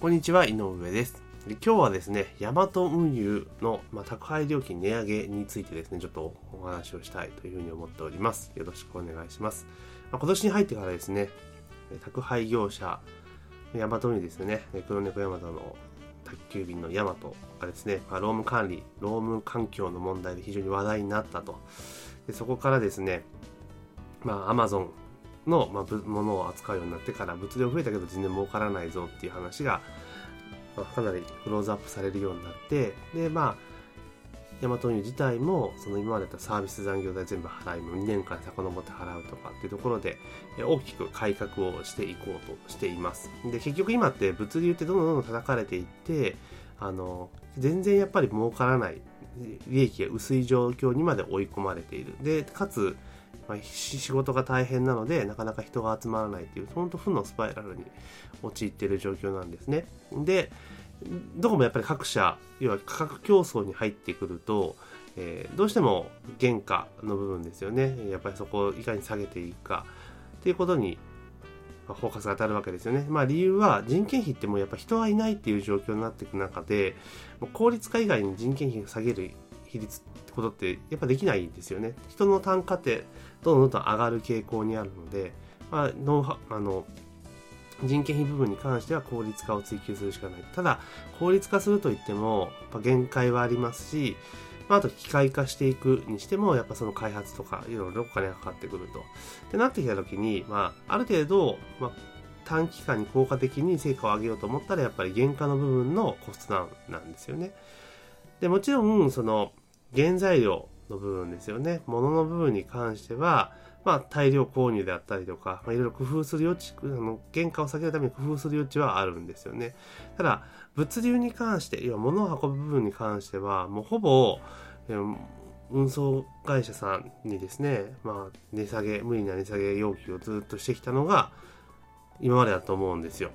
こんにちは、井上です。今日はですね、ヤマト運輸の、まあ、宅配料金値上げについてですね、ちょっとお話をしたいというふうに思っております。よろしくお願いします。ま、今年に入ってからですね、宅配業者、ヤマト運輸ですね、黒猫ヤマトの宅急便のヤマトがですね、まあ、労務管理、労務環境の問題で非常に話題になったと。でそこからですね、まあ、アマゾンの、まあ、ものを扱うようになってから物量増えたけど全然儲からないぞっていう話が、まあ、かなりクローズアップされるようになってでまあヤマト運輸自体もその今までだったサービス残業代全部払いも2年間遡って払うとかっていうところで大きく改革をしていこうとしています。で結局今って物流ってどんどんどんどん叩かれていってあの全然やっぱり儲からない利益が薄い状況にまで追い込まれている。でかつまあ、仕事が大変なのでなかなか人が集まらないっていう本当負のスパイラルに陥っている状況なんですね。でどこもやっぱり各社要は価格競争に入ってくると、えー、どうしても原価の部分ですよね。やっぱりそこをいかに下げていくか。っていうことにフォーカスが当たるわけですよね。まあ理由は人件費ってもうやっぱ人はいないっていう状況になっていく中で、もう効率化以外に人件費を下げる比率ってことってやっぱできないんですよね。人の単価ってどんどんどん上がる傾向にあるので、まあ、ノウあの人件費部分に関しては効率化を追求するしかない。ただ、効率化するといっても、やっぱ限界はありますし、まあ、あと機械化していくにしても、やっぱその開発とかいろいろお金がかかってくると。ってなってきたときに、まあ、ある程度、まあ、短期間に効果的に成果を上げようと思ったら、やっぱり原価の部分のコストダウンなんですよね。で、もちろん、その、原材料の部分ですよね。物の部分に関しては、まあ、大量購入であったりとか、まあ、いろいろ工夫する余地、あの原価を下げるために工夫する余地はあるんですよね。ただ、物流に関して、要は物を運ぶ部分に関しては、もうほぼ、運送会社さんにですね、まあ、値下げ、無理な値下げ要求をずっとしてきたのが、今までだと思うんですよ。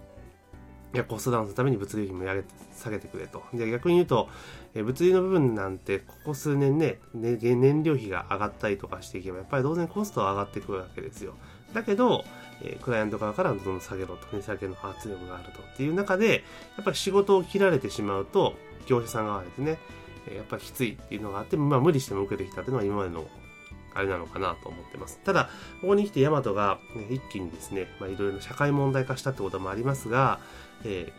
いや、コストダウンするために物流費も上げ、下げてくれと。で、逆に言うと、え物流の部分なんて、ここ数年ね、ね、燃料費が上がったりとかしていけば、やっぱり当然コストは上がってくるわけですよ。だけど、え、クライアント側からどんどん下げろと、値下げの圧力があると。っていう中で、やっぱり仕事を切られてしまうと、業者さん側ですね、やっぱりきついっていうのがあって、まあ無理しても受けてきたっていうのは今までのあれなのかなと思ってます。ただ、ここに来てヤマトが、ね、一気にですね、まあ、いろいろ社会問題化したってこともありますが、え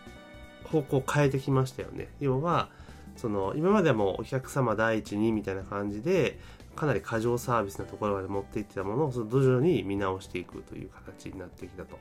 ー、方向を変えてきましたよね。要は、その、今までもお客様第一にみたいな感じで、かなり過剰サービスなところまで持っていってたものを、その徐々に見直していくという形になってきたと。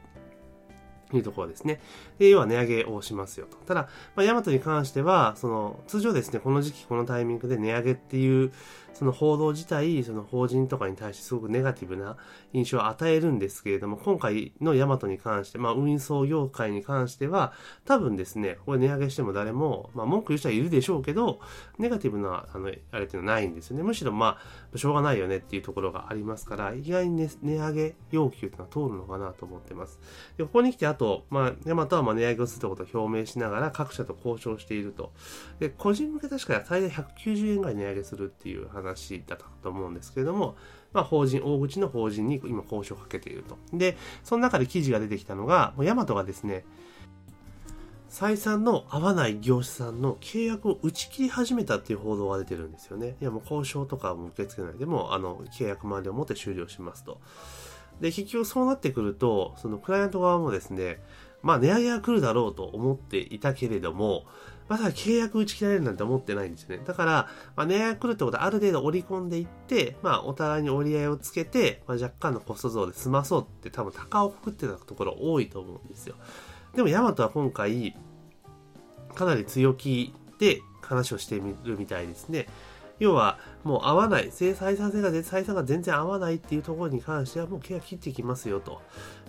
いうところですね。で、要は値上げをしますよと。ただ、まあ、ヤマトに関しては、その、通常ですね、この時期、このタイミングで値上げっていう、その報道自体、その法人とかに対してすごくネガティブな印象を与えるんですけれども、今回のヤマトに関して、まあ、運送業界に関しては、多分ですね、これ値上げしても誰も、まあ、文句言う人はいるでしょうけど、ネガティブな、あの、あれっていうのはないんですよね。むしろ、まあ、しょうがないよねっていうところがありますから、意外に、ね、値上げ要求っていうのは通るのかなと思ってます。で、ここに来て、あと、まあ、ヤマトはまあ値上げをするということを表明しながら各社と交渉していると。で、個人向け確か最大190円ぐらい値上げするっていう話だったと思うんですけれども、まあ、法人、大口の法人に今交渉をかけていると。で、その中で記事が出てきたのが、もうヤマトがですね、採算の合わない業者さんの契約を打ち切り始めたっていう報道が出てるんですよね。いやもう交渉とかも受け付けないでも、あの、契約までをもって終了しますと。で、結局そうなってくると、そのクライアント側もですね、まあ値上げが来るだろうと思っていたけれども、まさか契約打ち切られるなんて思ってないんですよね。だから、まあ、値上げが来るってことはある程度織り込んでいって、まあお互いに折り合いをつけて、まあ、若干のコスト増で済まそうって多分高をくくってたところ多いと思うんですよ。でもヤマトは今回、かなり強気で話をしてみるみたいですね。要は、もう合わない、生採算性が、採算が全然合わないっていうところに関しては、もう契約切っていきますよと。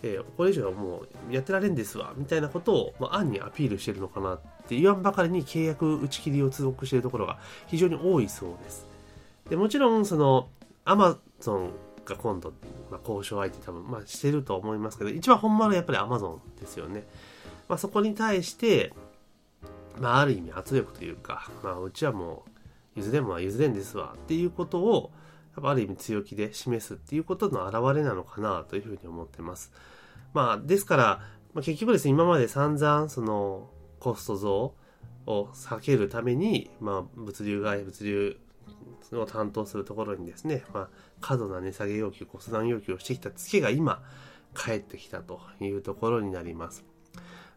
えー、これ以上はもうやってられんですわ、みたいなことを、まあ、暗にアピールしてるのかなって言わんばかりに契約打ち切りを通告しているところが非常に多いそうです。で、もちろん、その、アマゾンが今度、まあ、交渉相手多分、まあ、してると思いますけど、一番本丸はやっぱりアマゾンですよね。まあ、そこに対して、まあ、ある意味圧力というか、まあ、うちはもう、譲れんは譲れんですわっていうことを、やっぱある意味強気で示すっていうことの表れなのかなというふうに思ってます。まあ、ですから、まあ、結局ですね、今まで散々、その、コスト増を避けるために、まあ、物流外、物流を担当するところにですね、まあ、過度な値下げ要求、コストダウン要求をしてきたツケが今、返ってきたというところになります。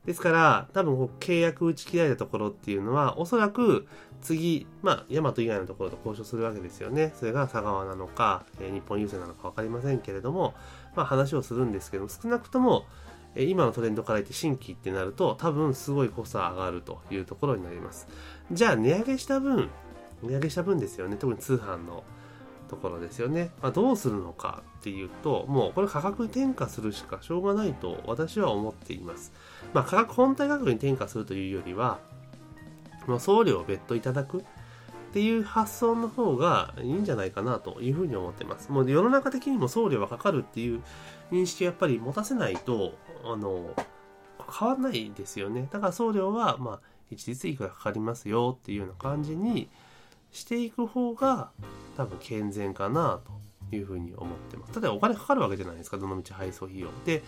ですから、多分契約打ち切られたところっていうのは、おそらく次、まあ、ヤマト以外のところと交渉するわけですよね。それが佐川なのか、え日本郵政なのか分かりませんけれども、まあ話をするんですけども、少なくとも、え今のトレンドから言って新規ってなると、多分すごいコストが上がるというところになります。じゃあ、値上げした分、値上げした分ですよね。特に通販のところですよね。まあ、どうするのかっていうと、もうこれ価格転嫁するしかしょうがないと私は思っています。まあ、価格本体価格に転嫁するというよりは、まあ、送料を別途いただくっていう発想の方がいいんじゃないかなというふうに思ってます。もう世の中的にも送料はかかるっていう認識をやっぱり持たせないと、あの、変わんないですよね。だから送料は、まあ、一律いくらかかりますよっていうような感じにしていく方が多分健全かなというふうに思ってます。ただお金かかるわけじゃないですか、どのみち配送費用。で、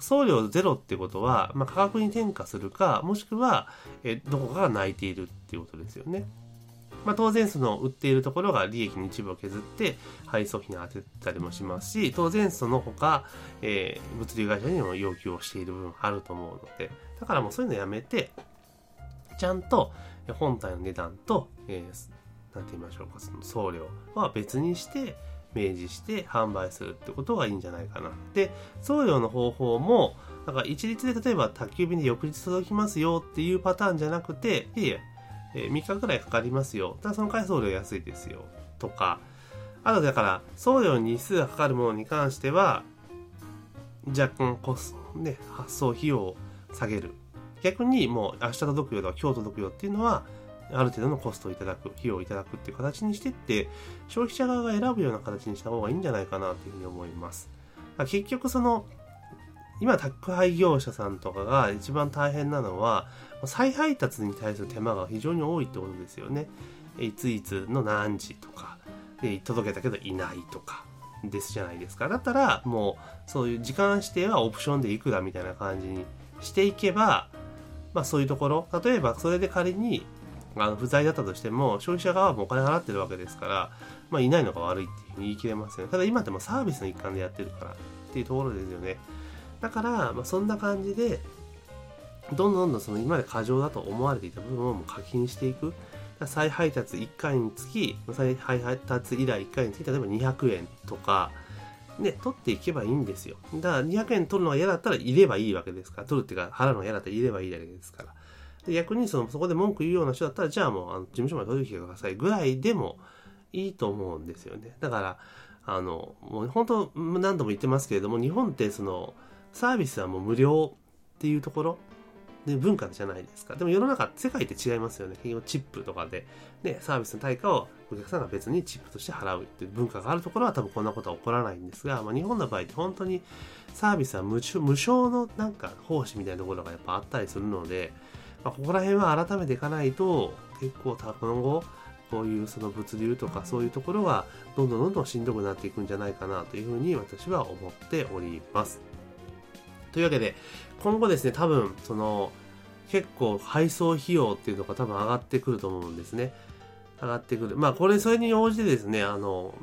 送料ゼロってことは、まあ、価格に転嫁するか、もしくは、えどこかが泣いているっていうことですよね。まあ、当然その売っているところが利益の一部を削って配送費に当てたりもしますし当然その他、えー、物流会社にも要求をしている部分あると思うのでだからもうそういうのやめてちゃんと本体の値段と、えー、なんて言いましょうか、その送料は別にして明示して販売するってことがいいんじゃないかな。で、送料の方法も、なんか一律で例えば宅急便で翌日届きますよっていうパターンじゃなくて、いえいえ、え、3日くらいかかりますよ。ただその回送料安いですよ。とか、あとだから、送料に日数がかかるものに関しては、若干コス、ね、発送費用を下げる。逆にもう明日届くよとか今日届くよっていうのは、ある程度のコストをいただく、費用をいただくっていう形にしてって、消費者側が選ぶような形にした方がいいんじゃないかなというふうに思います。結局その、今宅配業者さんとかが一番大変なのは、再配達に対する手間が非常に多いってことですよね。いついつの何時とか、で届けたけどいないとか、ですじゃないですか。だったら、もう、そういう時間指定はオプションでいくらみたいな感じにしていけば、まあそういうところ、例えばそれで仮にあの不在だったとしても消費者側もお金払ってるわけですから、まあ、いないのが悪いっていうふうに言い切れますよねただ今でもサービスの一環でやってるからっていうところですよねだから、まあ、そんな感じでどんどんどんその今まで過剰だと思われていた部分をもう課金していく再配達1回につき再配達依頼1回につき例えば200円とかね、取っていけばいいんですよ。だから200円取るのが嫌だったら入ればいいわけですから、取るっていうか払うのが嫌だったら入ればいいだけですから。で逆にそのそこで文句言うような人だったらじゃあもうあの事務所まで取り引きくださいぐらいでもいいと思うんですよねだからあのもう本当何度も言ってますけれども日本ってそのサービスはもう無料っていうところで文化じゃないですか。でも世の中、世界って違いますよね。結局チップとかで、ね、サービスの対価をお客さんが別にチップとして払うっていう文化があるところは多分こんなことは起こらないんですが、まあ、日本の場合って本当にサービスは無無償のなんか奉仕みたいなところがやっぱあったりするので、まあ、ここら辺は改めていかないと結構今後こういうその物流とかそういうところがどんどんどんどんしんどくなっていくんじゃないかなというふうに私は思っております。というわけで今後ですね多分その結構配送費用っていうのが多分上がってくると思うんですね。上がってくる。まあこれそれに応じてですねあの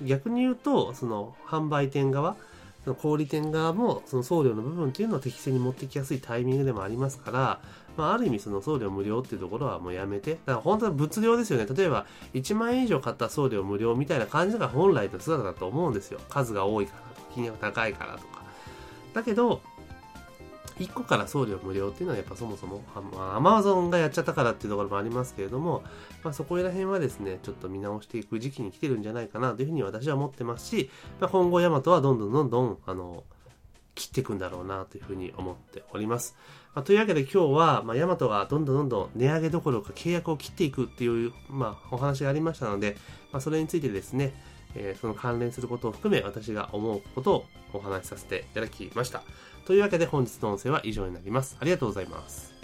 逆に言うとその販売店側その小売店側もその送料の部分っていうのを適正に持ってきやすいタイミングでもありますから、まあ、ある意味その送料無料っていうところはもうやめて、だから本当は物量ですよね。例えば1万円以上買った送料無料みたいな感じが本来の姿だと思うんですよ。数が多いから、金額高いからとか。だけど、1個から送料無料っていうのはやっぱそもそも、アマゾンがやっちゃったからっていうところもありますけれども、まあ、そこら辺はですね、ちょっと見直していく時期に来てるんじゃないかなというふうに私は思ってますし、まあ、今後ヤマトはどんどんどんどん、あの、切っていくんだろうなというふうに思っております。まあ、というわけで今日は、まあ、ヤマトがどんどんどんどん値上げどころか契約を切っていくっていう、まあ、お話がありましたので、まあ、それについてですね、えー、その関連することを含め私が思うことをお話しさせていただきました。というわけで本日の音声は以上になります。ありがとうございます。